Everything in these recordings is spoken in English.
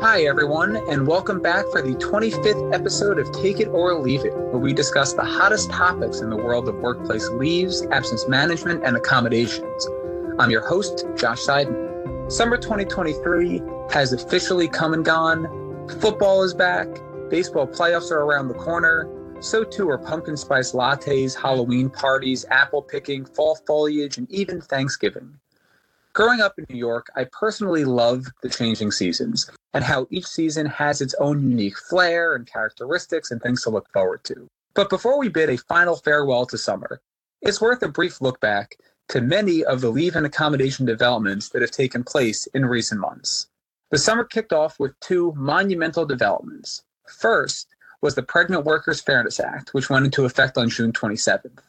Hi, everyone, and welcome back for the 25th episode of Take It or Leave It, where we discuss the hottest topics in the world of workplace leaves, absence management, and accommodations. I'm your host, Josh Seidman. Summer 2023 has officially come and gone. Football is back, baseball playoffs are around the corner. So too are pumpkin spice lattes, Halloween parties, apple picking, fall foliage, and even Thanksgiving. Growing up in New York, I personally love the changing seasons and how each season has its own unique flair and characteristics and things to look forward to. But before we bid a final farewell to summer, it's worth a brief look back to many of the leave and accommodation developments that have taken place in recent months. The summer kicked off with two monumental developments. First was the Pregnant Workers Fairness Act, which went into effect on June 27th.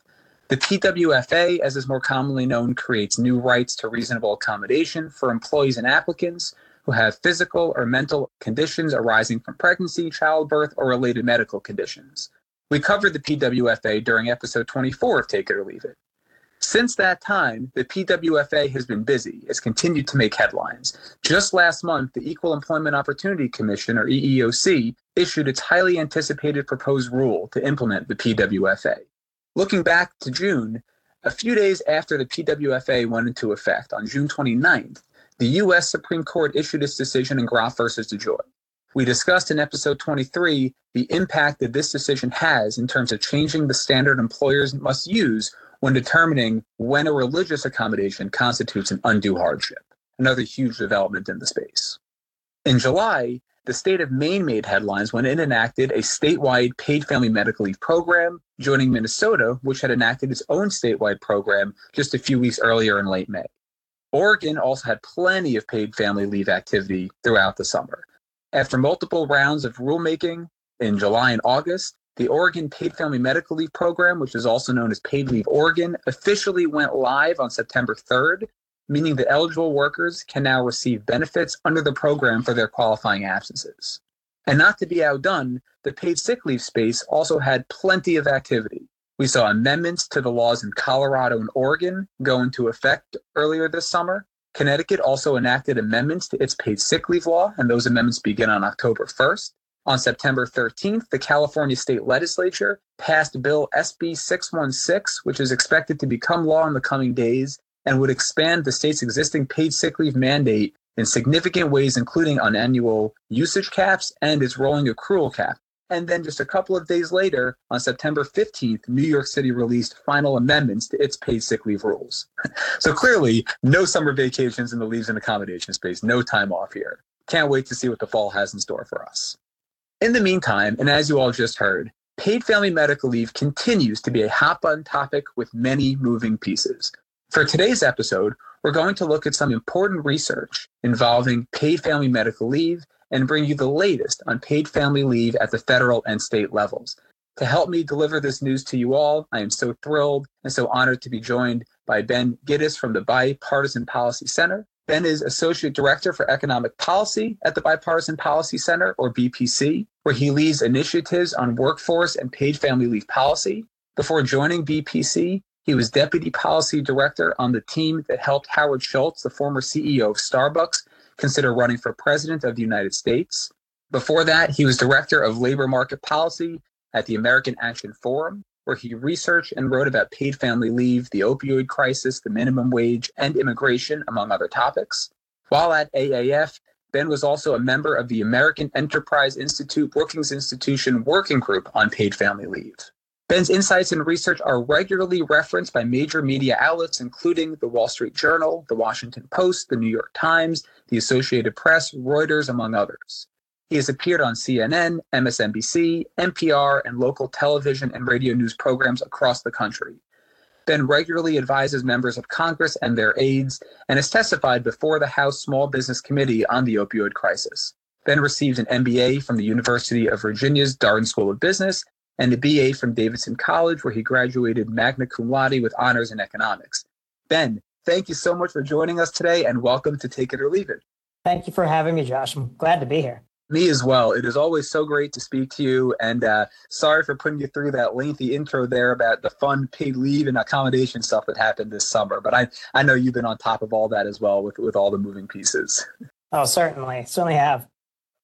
The PWFA, as is more commonly known, creates new rights to reasonable accommodation for employees and applicants who have physical or mental conditions arising from pregnancy, childbirth, or related medical conditions. We covered the PWFA during episode 24 of Take It or Leave It. Since that time, the PWFA has been busy. It's continued to make headlines. Just last month, the Equal Employment Opportunity Commission, or EEOC, issued its highly anticipated proposed rule to implement the PWFA. Looking back to June, a few days after the PWFA went into effect on June 29th, the U.S. Supreme Court issued its decision in Groff versus DeJoy. We discussed in episode 23 the impact that this decision has in terms of changing the standard employers must use when determining when a religious accommodation constitutes an undue hardship, another huge development in the space. In July, the state of Maine made headlines when it enacted a statewide paid family medical leave program, joining Minnesota, which had enacted its own statewide program just a few weeks earlier in late May. Oregon also had plenty of paid family leave activity throughout the summer. After multiple rounds of rulemaking in July and August, the Oregon Paid Family Medical Leave Program, which is also known as Paid Leave Oregon, officially went live on September 3rd meaning that eligible workers can now receive benefits under the program for their qualifying absences. And not to be outdone, the paid sick leave space also had plenty of activity. We saw amendments to the laws in Colorado and Oregon go into effect earlier this summer. Connecticut also enacted amendments to its paid sick leave law, and those amendments begin on October 1st. On September 13th, the California state legislature passed Bill SB 616, which is expected to become law in the coming days and would expand the state's existing paid sick leave mandate in significant ways, including on annual usage caps and its rolling accrual cap. And then just a couple of days later, on September 15th, New York City released final amendments to its paid sick leave rules. so clearly, no summer vacations in the leaves and accommodation space, no time off here. Can't wait to see what the fall has in store for us. In the meantime, and as you all just heard, paid family medical leave continues to be a hot button topic with many moving pieces. For today's episode, we're going to look at some important research involving paid family medical leave and bring you the latest on paid family leave at the federal and state levels. To help me deliver this news to you all, I am so thrilled and so honored to be joined by Ben Gitis from the Bipartisan Policy Center. Ben is Associate Director for Economic Policy at the Bipartisan Policy Center, or BPC, where he leads initiatives on workforce and paid family leave policy. Before joining BPC, he was deputy policy director on the team that helped Howard Schultz, the former CEO of Starbucks, consider running for president of the United States. Before that, he was director of labor market policy at the American Action Forum, where he researched and wrote about paid family leave, the opioid crisis, the minimum wage, and immigration, among other topics. While at AAF, Ben was also a member of the American Enterprise Institute Brookings Institution Working Group on Paid Family Leave. Ben's insights and research are regularly referenced by major media outlets, including the Wall Street Journal, the Washington Post, the New York Times, the Associated Press, Reuters, among others. He has appeared on CNN, MSNBC, NPR, and local television and radio news programs across the country. Ben regularly advises members of Congress and their aides and has testified before the House Small Business Committee on the opioid crisis. Ben received an MBA from the University of Virginia's Darden School of Business and a BA from Davidson College, where he graduated magna cum laude with honors in economics. Ben, thank you so much for joining us today and welcome to Take It or Leave It. Thank you for having me, Josh. I'm glad to be here. Me as well. It is always so great to speak to you. And uh, sorry for putting you through that lengthy intro there about the fun paid leave and accommodation stuff that happened this summer. But I, I know you've been on top of all that as well with, with all the moving pieces. Oh, certainly. Certainly have.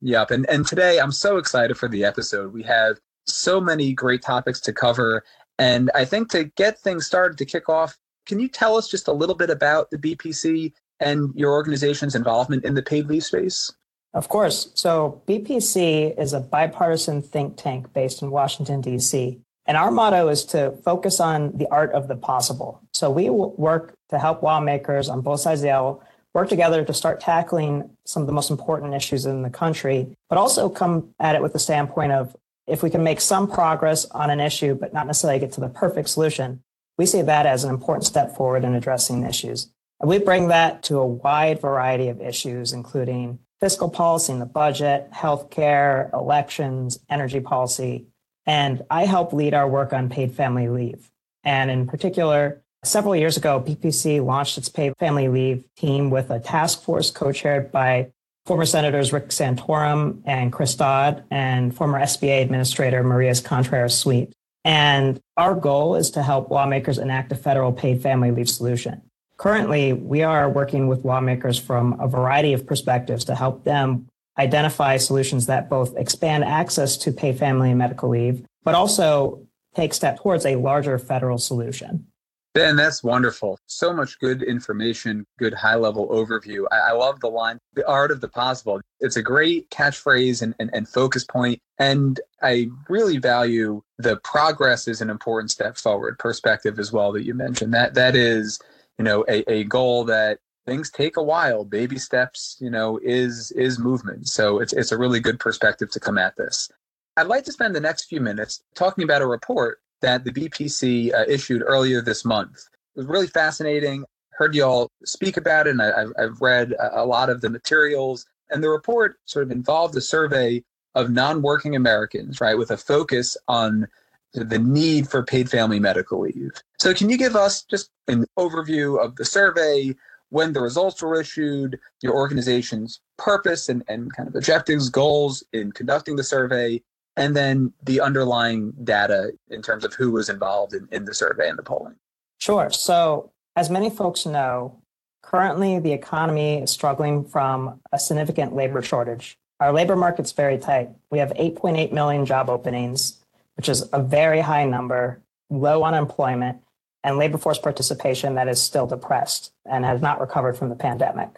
Yep. And and today I'm so excited for the episode. We have so many great topics to cover. And I think to get things started to kick off, can you tell us just a little bit about the BPC and your organization's involvement in the paid leave space? Of course. So, BPC is a bipartisan think tank based in Washington, D.C. And our motto is to focus on the art of the possible. So, we work to help lawmakers on both sides of the aisle work together to start tackling some of the most important issues in the country, but also come at it with the standpoint of if we can make some progress on an issue, but not necessarily get to the perfect solution, we see that as an important step forward in addressing issues. And we bring that to a wide variety of issues, including fiscal policy and the budget, healthcare, elections, energy policy. And I help lead our work on paid family leave. And in particular, several years ago, BPC launched its paid family leave team with a task force co chaired by former Senators Rick Santorum and Chris Dodd and former SBA Administrator Maria's Contreras Sweet. And our goal is to help lawmakers enact a federal paid family leave solution. Currently, we are working with lawmakers from a variety of perspectives to help them identify solutions that both expand access to paid family and medical leave, but also take steps towards a larger federal solution. Ben, that's wonderful. So much good information, good high level overview. I, I, love the line, the art of the possible. It's a great catchphrase and, and, and focus point. And I really value the progress is an important step forward perspective as well that you mentioned. That that is, you know, a, a goal that things take a while. Baby steps, you know, is is movement. So it's it's a really good perspective to come at this. I'd like to spend the next few minutes talking about a report that the BPC uh, issued earlier this month. It was really fascinating. Heard you all speak about it, and I, have read a lot of the materials. And the report sort of involved a survey of non working Americans, right, with a focus on the need for paid family medical leave. So, can you give us just an overview of the survey, when the results were issued, your organization's purpose and, and kind of objectives, goals in conducting the survey, and then the underlying data in terms of who was involved in, in the survey and the polling. Sure. So, as many folks know, currently the economy is struggling from a significant labor shortage. Our labor market's very tight. We have 8.8 million job openings, which is a very high number, low unemployment, and labor force participation that is still depressed and has not recovered from the pandemic.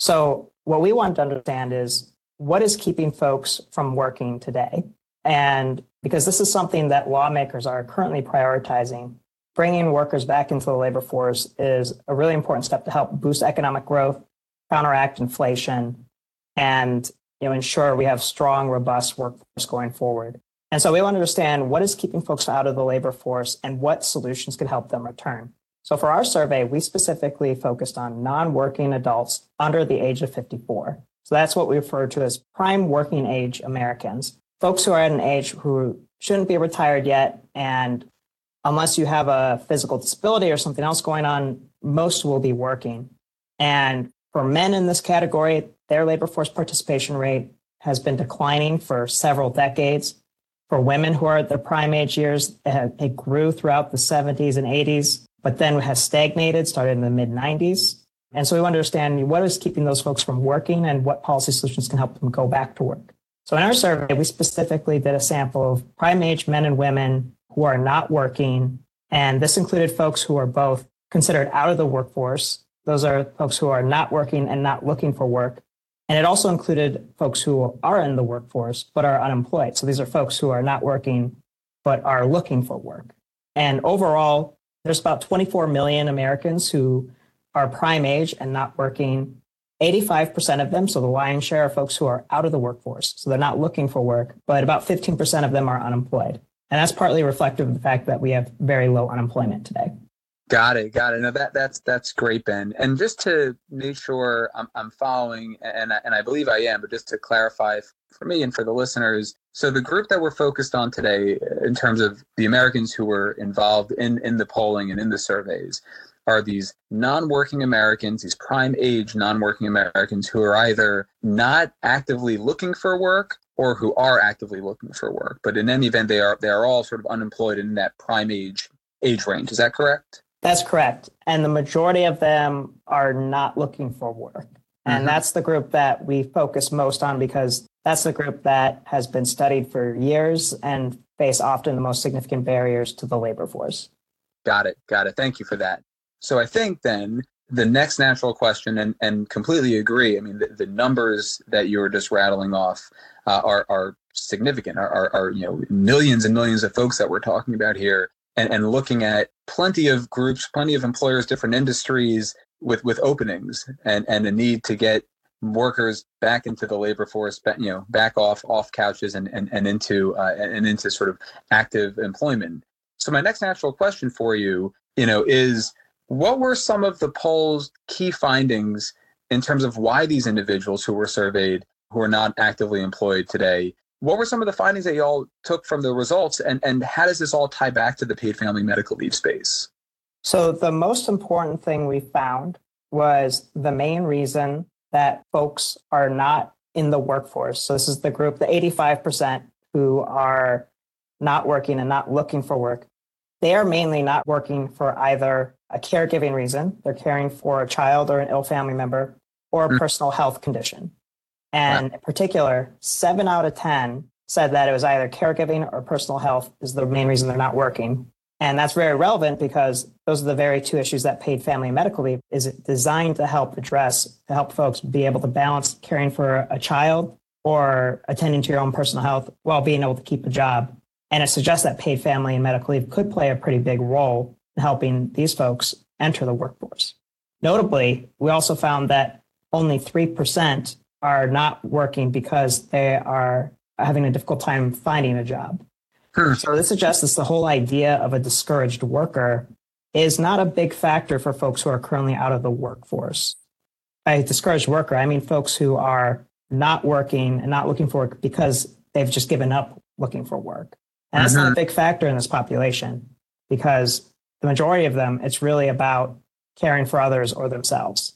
So, what we want to understand is what is keeping folks from working today? And because this is something that lawmakers are currently prioritizing, bringing workers back into the labor force is a really important step to help boost economic growth, counteract inflation, and you know, ensure we have strong, robust workforce going forward. And so we want to understand what is keeping folks out of the labor force and what solutions could help them return. So for our survey, we specifically focused on non-working adults under the age of 54. So that's what we refer to as prime working age Americans folks who are at an age who shouldn't be retired yet, and unless you have a physical disability or something else going on, most will be working. And for men in this category, their labor force participation rate has been declining for several decades. For women who are at their prime age years, it grew throughout the 70s and 80s, but then has stagnated, started in the mid 90s. And so we want to understand what is keeping those folks from working and what policy solutions can help them go back to work. So in our survey, we specifically did a sample of prime age men and women who are not working. And this included folks who are both considered out of the workforce. Those are folks who are not working and not looking for work. And it also included folks who are in the workforce but are unemployed. So these are folks who are not working but are looking for work. And overall, there's about 24 million Americans who are prime age and not working 85% of them, so the lion's share are folks who are out of the workforce. So they're not looking for work, but about 15% of them are unemployed. And that's partly reflective of the fact that we have very low unemployment today. Got it, got it. No, that that's that's great, Ben. And just to make sure I'm, I'm following, and and I believe I am, but just to clarify for me and for the listeners, so the group that we're focused on today, uh, in terms of the Americans who were involved in in the polling and in the surveys, are these non-working Americans, these prime age non-working Americans who are either not actively looking for work or who are actively looking for work. But in any event, they are they are all sort of unemployed in that prime age age range. Is that correct? That's correct. And the majority of them are not looking for work. And mm-hmm. that's the group that we focus most on because That's the group that has been studied for years and face often the most significant barriers to the labor force. Got it. Got it. Thank you for that. So I think then the next natural question, and, and completely agree. I mean, the, the numbers that you were just rattling off uh, are, are significant, are, are, are, you know, millions and millions of folks that we're talking about here and, and looking at plenty of groups, plenty of employers, different industries with, with openings and, and a need to get workers back into the labor force, you know, back off off couches and and, and into uh, and into sort of active employment. So my next natural question for you, you know, is what were some of the poll's key findings in terms of why these individuals who were surveyed who are not actively employed today? What were some of the findings that you all took from the results, and and how does this all tie back to the paid family medical leave space? So the most important thing we found was the main reason that folks are not in the workforce. So this is the group, the 85% who are not working and not looking for work. They are mainly not working for either a caregiving reason, they're caring for a child or an ill family member, or a mm. personal health condition. And in particular, seven out of 10 said that it was either caregiving or personal health is the main reason they're not working. And that's very relevant because those are the very two issues that paid family and medical leave is designed to help address, to help folks be able to balance caring for a child or attending to your own personal health while being able to keep a job. And it suggests that paid family and medical leave could play a pretty big role in helping these folks enter the workforce. Notably, we also found that only 3% are not working because they are having a difficult time finding a job. Hmm. So this suggests that the whole idea of a discouraged worker is not a big factor for folks who are currently out of the workforce. By discouraged worker, I mean folks who are not working and not looking for work because they've just given up looking for work. And that's mm-hmm. not a mm-hmm. big factor in this population because the majority of them, it's really about caring for others or themselves.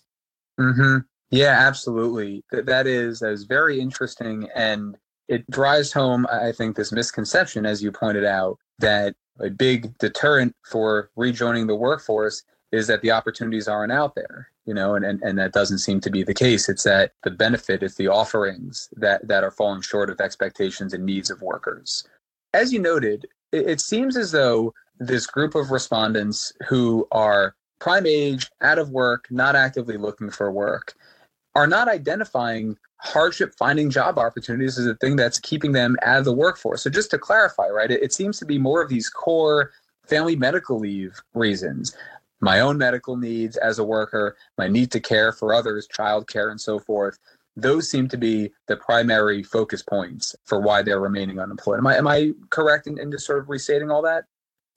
Mm-hmm. Yeah, absolutely. That is that is very interesting, and it drives home, I think, this misconception, as you pointed out, that a big deterrent for rejoining the workforce is that the opportunities aren't out there you know and, and, and that doesn't seem to be the case it's that the benefit is the offerings that that are falling short of expectations and needs of workers as you noted it, it seems as though this group of respondents who are prime age out of work not actively looking for work are not identifying hardship finding job opportunities as a thing that's keeping them out of the workforce. So just to clarify, right, it, it seems to be more of these core family medical leave reasons. My own medical needs as a worker, my need to care for others, child care, and so forth. Those seem to be the primary focus points for why they're remaining unemployed. Am I, am I correct in, in just sort of restating all that?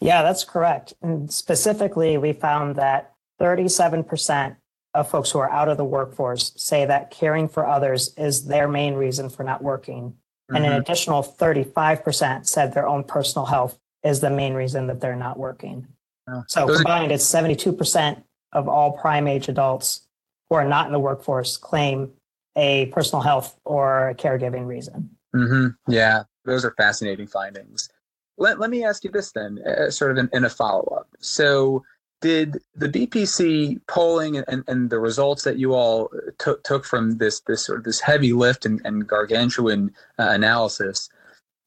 Yeah, that's correct. And specifically, we found that 37% of folks who are out of the workforce say that caring for others is their main reason for not working. Mm-hmm. And an mm-hmm. additional 35% said their own personal health is the main reason that they're not working. Oh. So Those combined, are- it's 72% of all prime age adults who are not in the workforce claim a personal health or a caregiving reason. Mm-hmm. Yeah, those are fascinating findings. Let, let me ask you this then, uh, sort of in, in a follow up. So, did the BPC polling and, and the results that you all took took from this this sort of this heavy lift and, and gargantuan uh, analysis,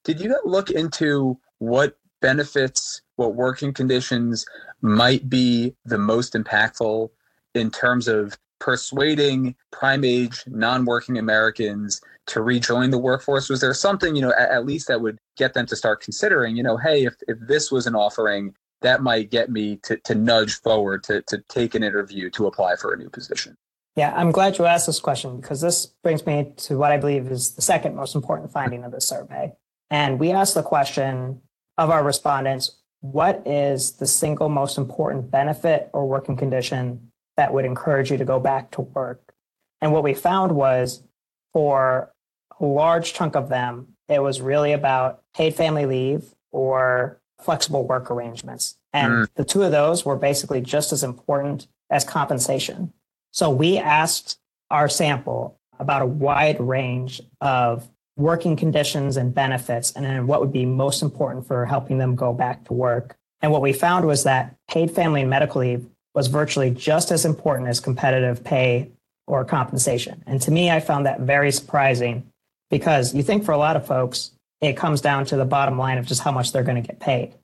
did you look into what benefits, what working conditions might be the most impactful in terms of persuading prime age non-working Americans to rejoin the workforce? Was there something, you know, at, at, least that would get them to start considering, you know, hey, if, if this was an offering that might get me to, to nudge forward to, to take an interview to apply for a new position. Yeah, I'm glad you asked this question because this brings me to what I believe is the second most important finding of this survey. And we asked the question of our respondents what is the single most important benefit or working condition that would encourage you to go back to work? And what we found was for a large chunk of them, it was really about paid family leave or flexible work arrangements. And mm. the two of those were basically just as important as compensation. So we asked our sample about a wide range of working conditions and benefits and then what would be most important for helping them go back to work. And what we found was that paid family and medical leave was virtually just as important as competitive pay or compensation. And to me, I found that very surprising because you think for a lot of folks, it comes down to the bottom line of just how much they're going to get paid.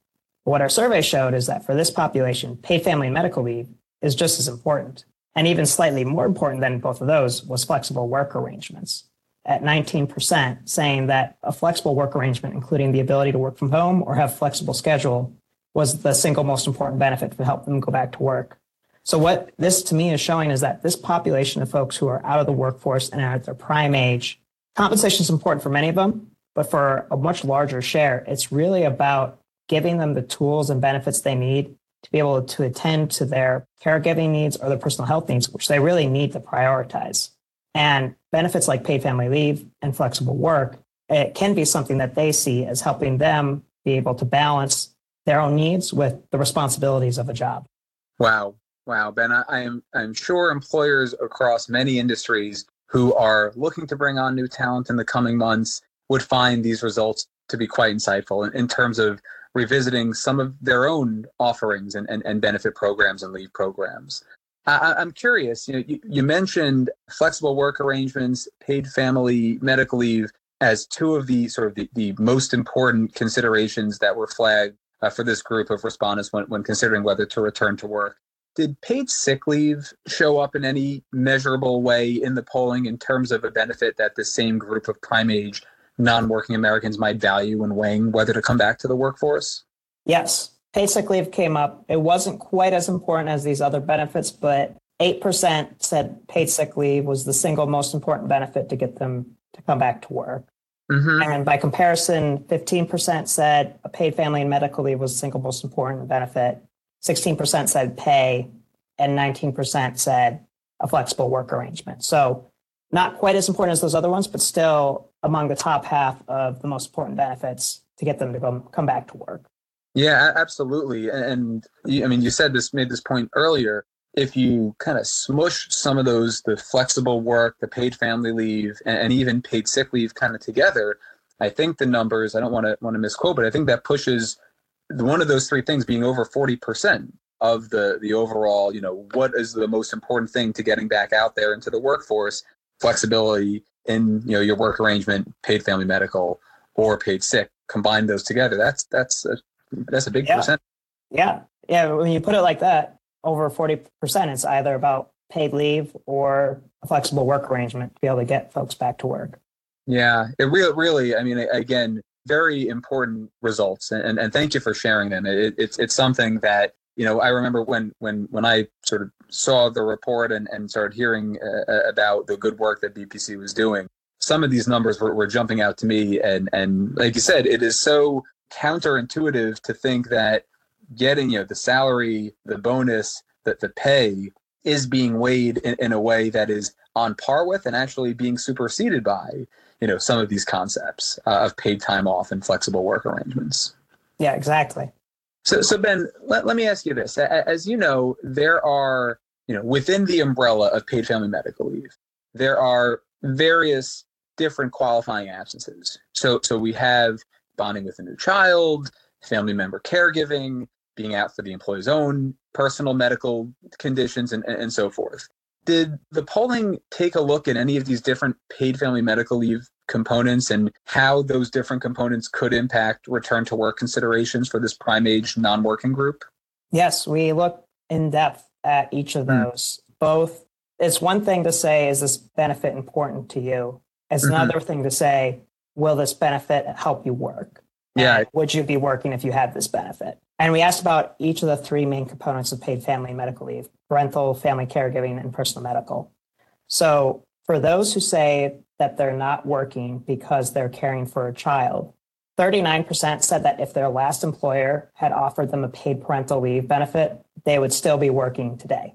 What our survey showed is that for this population, paid family and medical leave is just as important. And even slightly more important than both of those was flexible work arrangements at 19%, saying that a flexible work arrangement, including the ability to work from home or have flexible schedule, was the single most important benefit to help them go back to work. So what this to me is showing is that this population of folks who are out of the workforce and are at their prime age, compensation is important for many of them, but for a much larger share, it's really about giving them the tools and benefits they need to be able to attend to their caregiving needs or their personal health needs, which they really need to prioritize. And benefits like paid family leave and flexible work, it can be something that they see as helping them be able to balance their own needs with the responsibilities of a job. Wow. Wow, Ben, I, am I'm sure employers across many industries who are looking to bring on new talent in the coming months would find these results to be quite insightful in, in terms of revisiting some of their own offerings and, and, and benefit programs and leave programs. I, am curious, you know, you, you, mentioned flexible work arrangements, paid family medical leave as two of the sort of the, the most important considerations that were flagged uh, for this group of respondents when, when considering whether to return to work. Did paid sick leave show up in any measurable way in the polling in terms of a benefit that the same group of prime age non-working Americans might value when weighing whether to come back to the workforce? Yes, paid sick leave came up. It wasn't quite as important as these other benefits, but 8% said paid sick leave was the single most important benefit to get them to come back to work. Mm-hmm. And by comparison, 15% said a paid family and medical leave was the single most important benefit. 16% said pay, and 19% said a flexible work arrangement. So not quite as important as those other ones, but still among the top half of the most important benefits to get them to come, come back to work. Yeah, absolutely. And I mean, you said this, made this point earlier. If you kind of smush some of those, the flexible work, the paid family leave, and, even paid sick leave kind of together, I think the numbers, I don't want to want to misquote, but I think that pushes one of those three things being over 40% of the the overall, you know, what is the most important thing to getting back out there into the workforce? Flexibility in, you know, your work arrangement, paid family medical or paid sick. Combine those together. That's that's a that's a big yeah. percent. Yeah. Yeah. When you put it like that, over 40%, it's either about paid leave or a flexible work arrangement to be able to get folks back to work. Yeah. It really, really, I mean, again, very important results. And, and thank you for sharing them. It, it's, it's something that, you know, I remember when, when, when I sort of saw the report and, and started hearing uh, about the good work that BPC was doing, some of these numbers were, were jumping out to me. And, and like you said, it is so counterintuitive to think that getting you know the salary, the bonus, that the pay is being weighed in, in a way that is on par with and actually being superseded by you know some of these concepts uh, of paid time off and flexible work arrangements. Yeah, exactly. So, so Ben, let, let me ask you this: as you know, there are you know within the umbrella of paid family medical leave, there are various different qualifying absences. So, so we have bonding with a new child, family member caregiving, being out for the employee's own personal medical conditions, and, and so forth. Did the polling take a look at any of these different paid family medical leave components and how those different components could impact return to work considerations for this prime age non working group? Yes, we looked in depth at each of hmm. those. Mm. Both, it's one thing to say, is this benefit important to you? It's mm-hmm. another thing to say, will this benefit help you work? Yeah. And would you be working if you had this benefit? And we asked about each of the three main components of paid family medical leave parental, family caregiving, and personal medical. So for those who say that they're not working because they're caring for a child, 39% said that if their last employer had offered them a paid parental leave benefit, they would still be working today.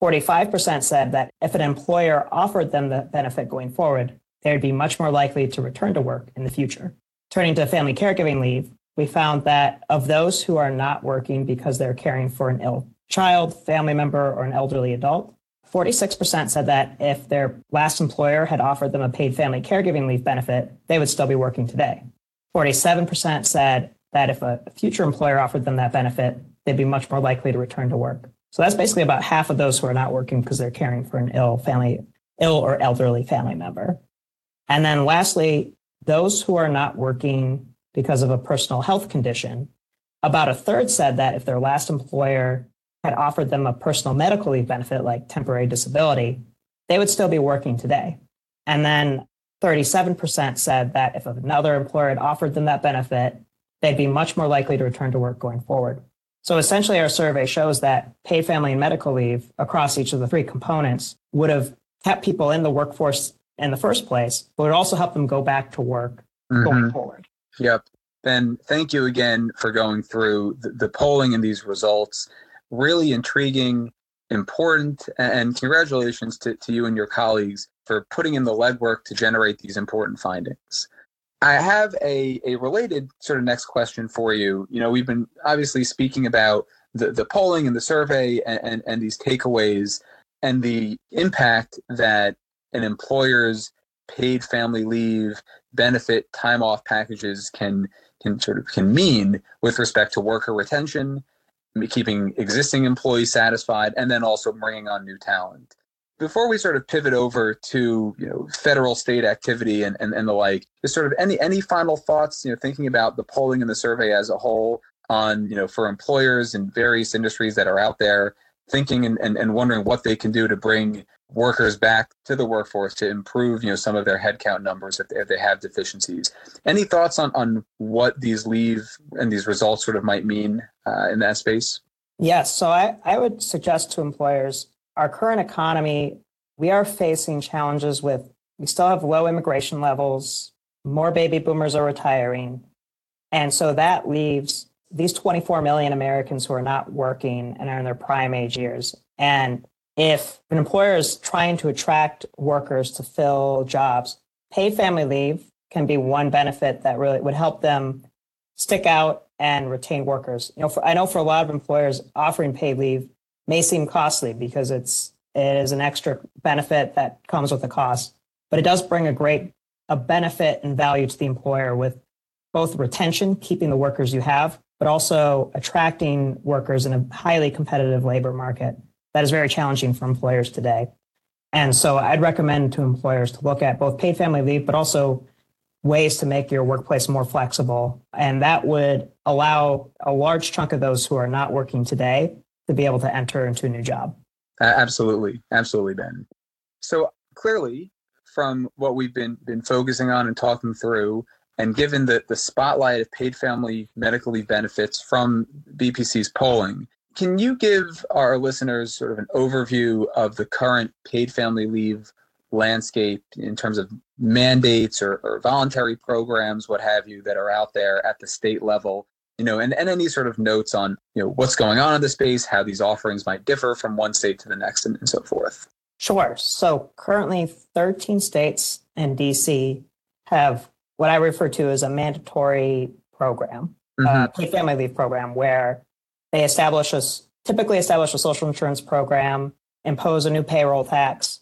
45% said that if an employer offered them the benefit going forward, they would be much more likely to return to work in the future. Turning to family caregiving leave, we found that of those who are not working because they're caring for an ill child, family member, or an elderly adult, 46% said that if their last employer had offered them a paid family caregiving leave benefit, they would still be working today. 47% said that if a future employer offered them that benefit, they'd be much more likely to return to work. So that's basically about half of those who are not working because they're caring for an ill family, ill or elderly family member. And then lastly, those who are not working because of a personal health condition, about a third said that if their last employer had offered them a personal medical leave benefit like temporary disability, they would still be working today. And then 37% said that if another employer had offered them that benefit, they'd be much more likely to return to work going forward. So essentially, our survey shows that paid family and medical leave across each of the three components would have kept people in the workforce in the first place, but would also help them go back to work mm-hmm. going forward. Yep. Ben, thank you again for going through the, the polling and these results. Really intriguing, important, and congratulations to, to you and your colleagues for putting in the legwork to generate these important findings. I have a, a related sort of next question for you. You know, we've been obviously speaking about the, the polling and the survey and, and, and these takeaways and the impact that an employer's paid family leave benefit time off packages can can sort of can mean with respect to worker retention keeping existing employees satisfied and then also bringing on new talent. Before we sort of pivot over to you know federal state activity and, and, and the like just sort of any any final thoughts you know thinking about the polling and the survey as a whole on you know for employers in various industries that are out there thinking and, and, and wondering what they can do to bring workers back to the workforce to improve you know some of their headcount numbers if they, if they have deficiencies any thoughts on on what these leave and these results sort of might mean uh, in that space yes so I, I would suggest to employers our current economy, we are facing challenges with, we still have low immigration levels, more baby boomers are retiring. And so that leaves these 24 million Americans who are not working and are in their prime age years. And if an employer is trying to attract workers to fill jobs, paid family leave can be one benefit that really would help them stick out and retain workers. You know, for, I know for a lot of employers offering paid leave may seem costly because it's it is an extra benefit that comes with a cost, but it does bring a great a benefit and value to the employer with both retention, keeping the workers you have, but also attracting workers in a highly competitive labor market that is very challenging for employers today. And so I'd recommend to employers to look at both paid family leave, but also ways to make your workplace more flexible. And that would allow a large chunk of those who are not working today to be able to enter into a new job. Absolutely, absolutely, Ben. So clearly, from what we've been been focusing on and talking through, and given the the spotlight of paid family medical leave benefits from BPC's polling, can you give our listeners sort of an overview of the current paid family leave landscape in terms of mandates or, or voluntary programs, what have you, that are out there at the state level you know, and, and any sort of notes on, you know, what's going on in the space, how these offerings might differ from one state to the next, and, and so forth. Sure. So currently, 13 states and DC have what I refer to as a mandatory program, mm-hmm. uh, paid family leave program, where they establish a typically establish a social insurance program, impose a new payroll tax,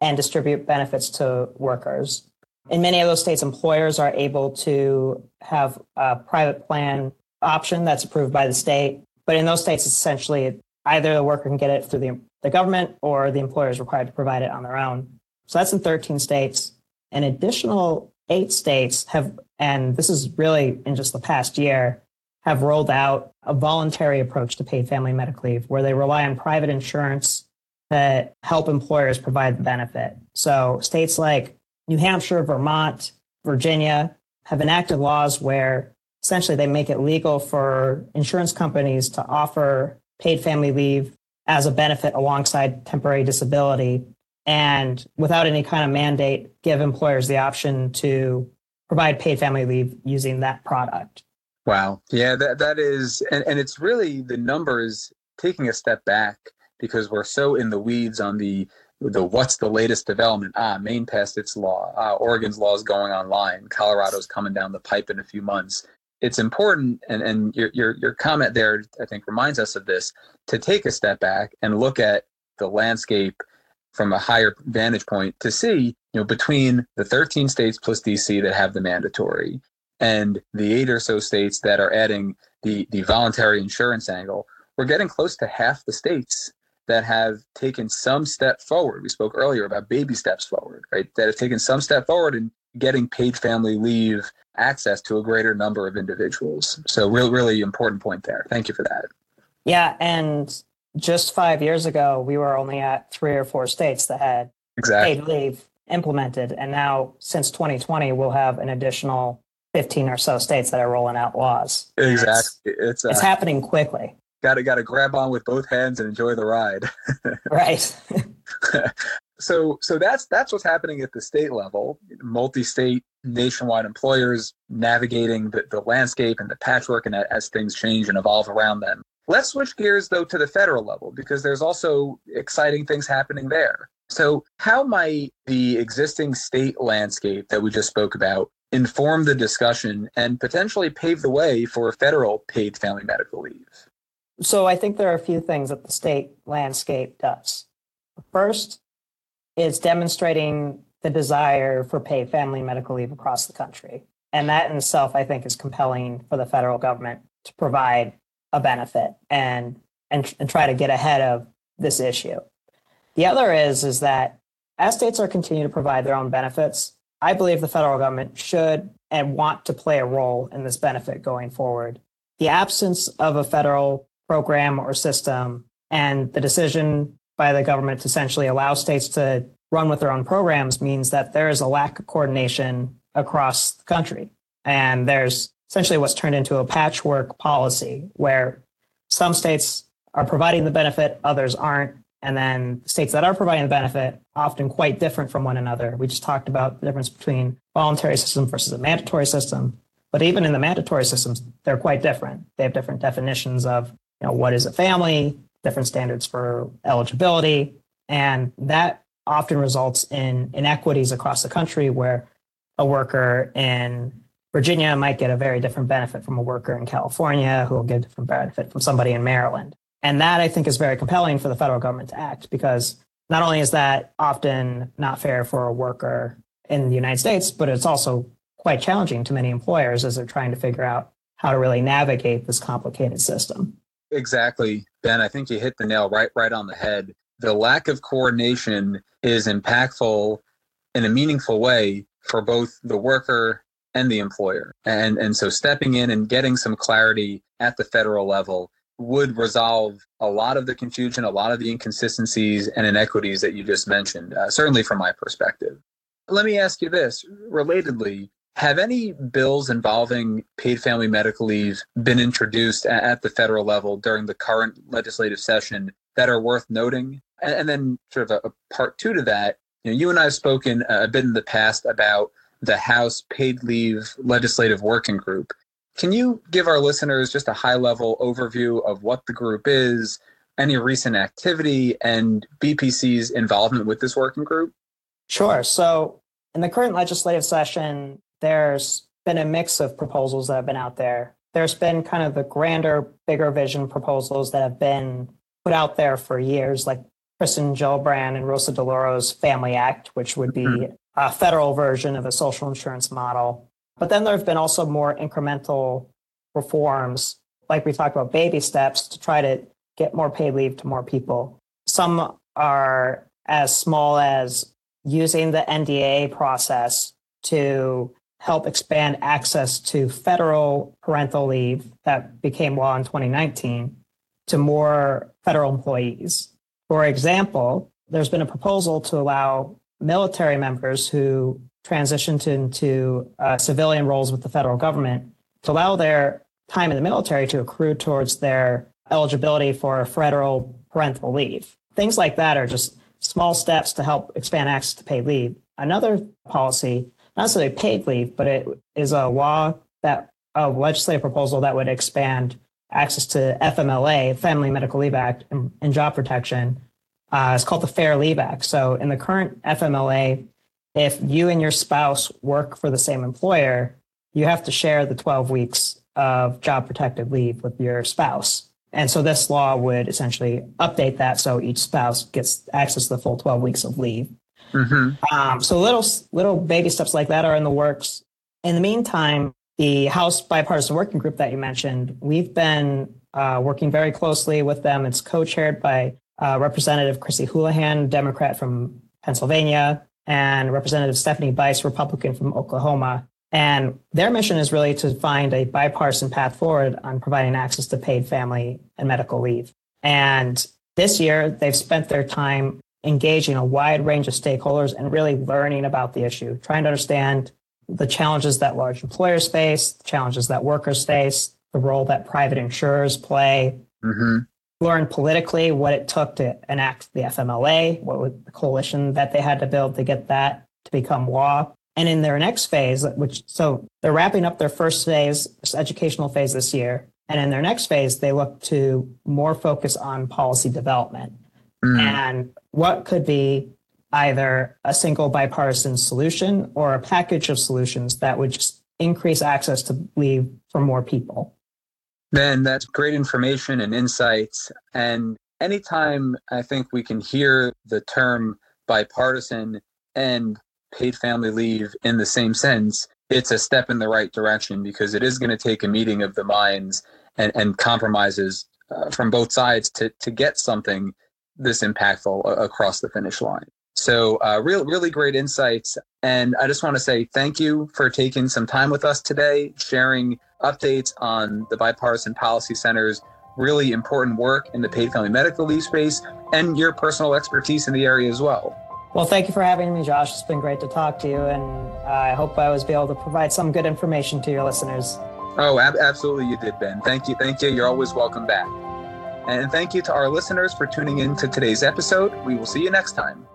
and distribute benefits to workers. In many of those states, employers are able to have a private plan option that's approved by the state. But in those states, it's essentially either the worker can get it through the, the government or the employer is required to provide it on their own. So that's in 13 states. An additional eight states have, and this is really in just the past year, have rolled out a voluntary approach to paid family medical leave where they rely on private insurance that help employers provide the benefit. So states like New Hampshire, Vermont, Virginia have enacted laws where essentially they make it legal for insurance companies to offer paid family leave as a benefit alongside temporary disability and without any kind of mandate give employers the option to provide paid family leave using that product wow. Yeah that, that is and, and it's really the numbers taking a step back because we're so in the weeds on the the what's the latest development. Ah maine passed its law. Ah, oregon's law is going online. Colorado's coming down the pipe in a few months. It's important and, and your, your your comment there i think reminds us of this to take a step back and look at the landscape from a higher vantage point to see you know between the 13 states plus dc that have the mandatory and the eight or so states that are adding the the voluntary insurance angle we're getting close to half the states that have taken some step forward we spoke earlier about baby steps forward right that have taken some step forward in getting paid family leave access to a greater number of individuals. So, really, really important point there. Thank you for that. Yeah. And just five years ago, we were only at three or four states that had exactly. paid leave implemented. And now, since 2020, we'll have an additional 15 or so states that are rolling out laws. Exactly. It's, it's, uh, it's happening quickly. Got to got to grab on with both hands and enjoy the ride. right. so so that's that's what's happening at the state level. Multi-state, nationwide employers navigating the, the landscape and the patchwork, and as things change and evolve around them. Let's switch gears though to the federal level because there's also exciting things happening there. So, how might the existing state landscape that we just spoke about inform the discussion and potentially pave the way for federal paid family medical leave? So, I think there are a few things that the state landscape does. First, is demonstrating the desire for paid family medical leave across the country. And that in itself, I think, is compelling for the federal government to provide a benefit and, and, and try to get ahead of this issue. The other is is that as states are continuing to provide their own benefits, I believe the federal government should and want to play a role in this benefit going forward. The absence of a federal program or system and the decision by the government to essentially allow states to run with their own programs means that there is a lack of coordination across the country. And there's essentially what's turned into a patchwork policy where some states are providing the benefit, others aren't. And then states that are providing the benefit often quite different from one another. We just talked about the difference between voluntary system versus a mandatory system. But even in the mandatory systems, they're quite different. They have different definitions of you know what is a family, different standards for eligibility, and that often results in inequities across the country where a worker in Virginia might get a very different benefit from a worker in California who will get a different benefit from somebody in Maryland. And that I think is very compelling for the federal government to act because not only is that often not fair for a worker in the United States, but it's also quite challenging to many employers as they're trying to figure out how to really navigate this complicated system. Exactly, Ben. I think you hit the nail right right on the head. The lack of coordination is impactful in a meaningful way for both the worker and the employer. And and so stepping in and getting some clarity at the federal level would resolve a lot of the confusion, a lot of the inconsistencies and inequities that you just mentioned, uh, certainly from my perspective. Let me ask you this relatedly have any bills involving paid family medical leave been introduced at the federal level during the current legislative session that are worth noting? And, then, sort of a, a part two to that, you know, you and I have spoken a bit in the past about the House Paid Leave Legislative Working Group. Can you give our listeners just a high level overview of what the group is, any recent activity, and BPC's involvement with this working group? Sure. So, in the current legislative session, there's been a mix of proposals that have been out there. There's been kind of the grander, bigger vision proposals that have been put out there for years, like Kristen Gillibrand and Rosa DeLauro's Family Act, which would be mm-hmm. a federal version of a social insurance model. But then there have been also more incremental reforms, like we talked about baby steps to try to get more paid leave to more people. Some are as small as using the NDAA process to help expand access to federal parental leave that became law in 2019 to more federal employees. For example, there's been a proposal to allow military members who transitioned into uh, civilian roles with the federal government to allow their time in the military to accrue towards their eligibility for federal parental leave. Things like that are just small steps to help expand access to paid leave. Another policy not necessarily paid leave, but it is a law that a legislative proposal that would expand access to FMLA, Family Medical Leave Act, and, and job protection. Uh, it's called the Fair Leave Act. So in the current FMLA, if you and your spouse work for the same employer, you have to share the 12 weeks of job protected leave with your spouse. And so this law would essentially update that so each spouse gets access to the full 12 weeks of leave. Mm-hmm. Um, so little little baby steps like that are in the works. In the meantime, the House Bipartisan Working Group that you mentioned, we've been uh, working very closely with them. It's co-chaired by uh, Representative Chrissy Houlihan, Democrat from Pennsylvania, and Representative Stephanie Bice, Republican from Oklahoma. And their mission is really to find a bipartisan path forward on providing access to paid family and medical leave. And this year, they've spent their time engaging a wide range of stakeholders and really learning about the issue, trying to understand the challenges that large employers face, the challenges that workers face, the role that private insurers play, mm-hmm. Learn politically what it took to enact the FMLA, what was the coalition that they had to build to get that to become law. And in their next phase, which so they're wrapping up their first phase, this educational phase this year. And in their next phase, they look to more focus on policy development mm. and what could be either a single bipartisan solution or a package of solutions that would just increase access to leave for more people. Man, that's great information and insights. And anytime I think we can hear the term bipartisan and paid family leave in the same sense, it's a step in the right direction because it is going to take a meeting of the minds and, and compromises uh, from both sides to, to get something this impactful across the finish line. So, uh, real, really great insights. And I just want to say thank you for taking some time with us today, sharing updates on the Bipartisan Policy Center's really important work in the paid family medical leave space and your personal expertise in the area as well. Well, thank you for having me, Josh. It's been great to talk to you, and I hope I was able to provide some good information to your listeners. Oh, ab- absolutely, you did, Ben. Thank you. Thank you. You're always welcome back. And thank you to our listeners for tuning in to today's episode. We will see you next time.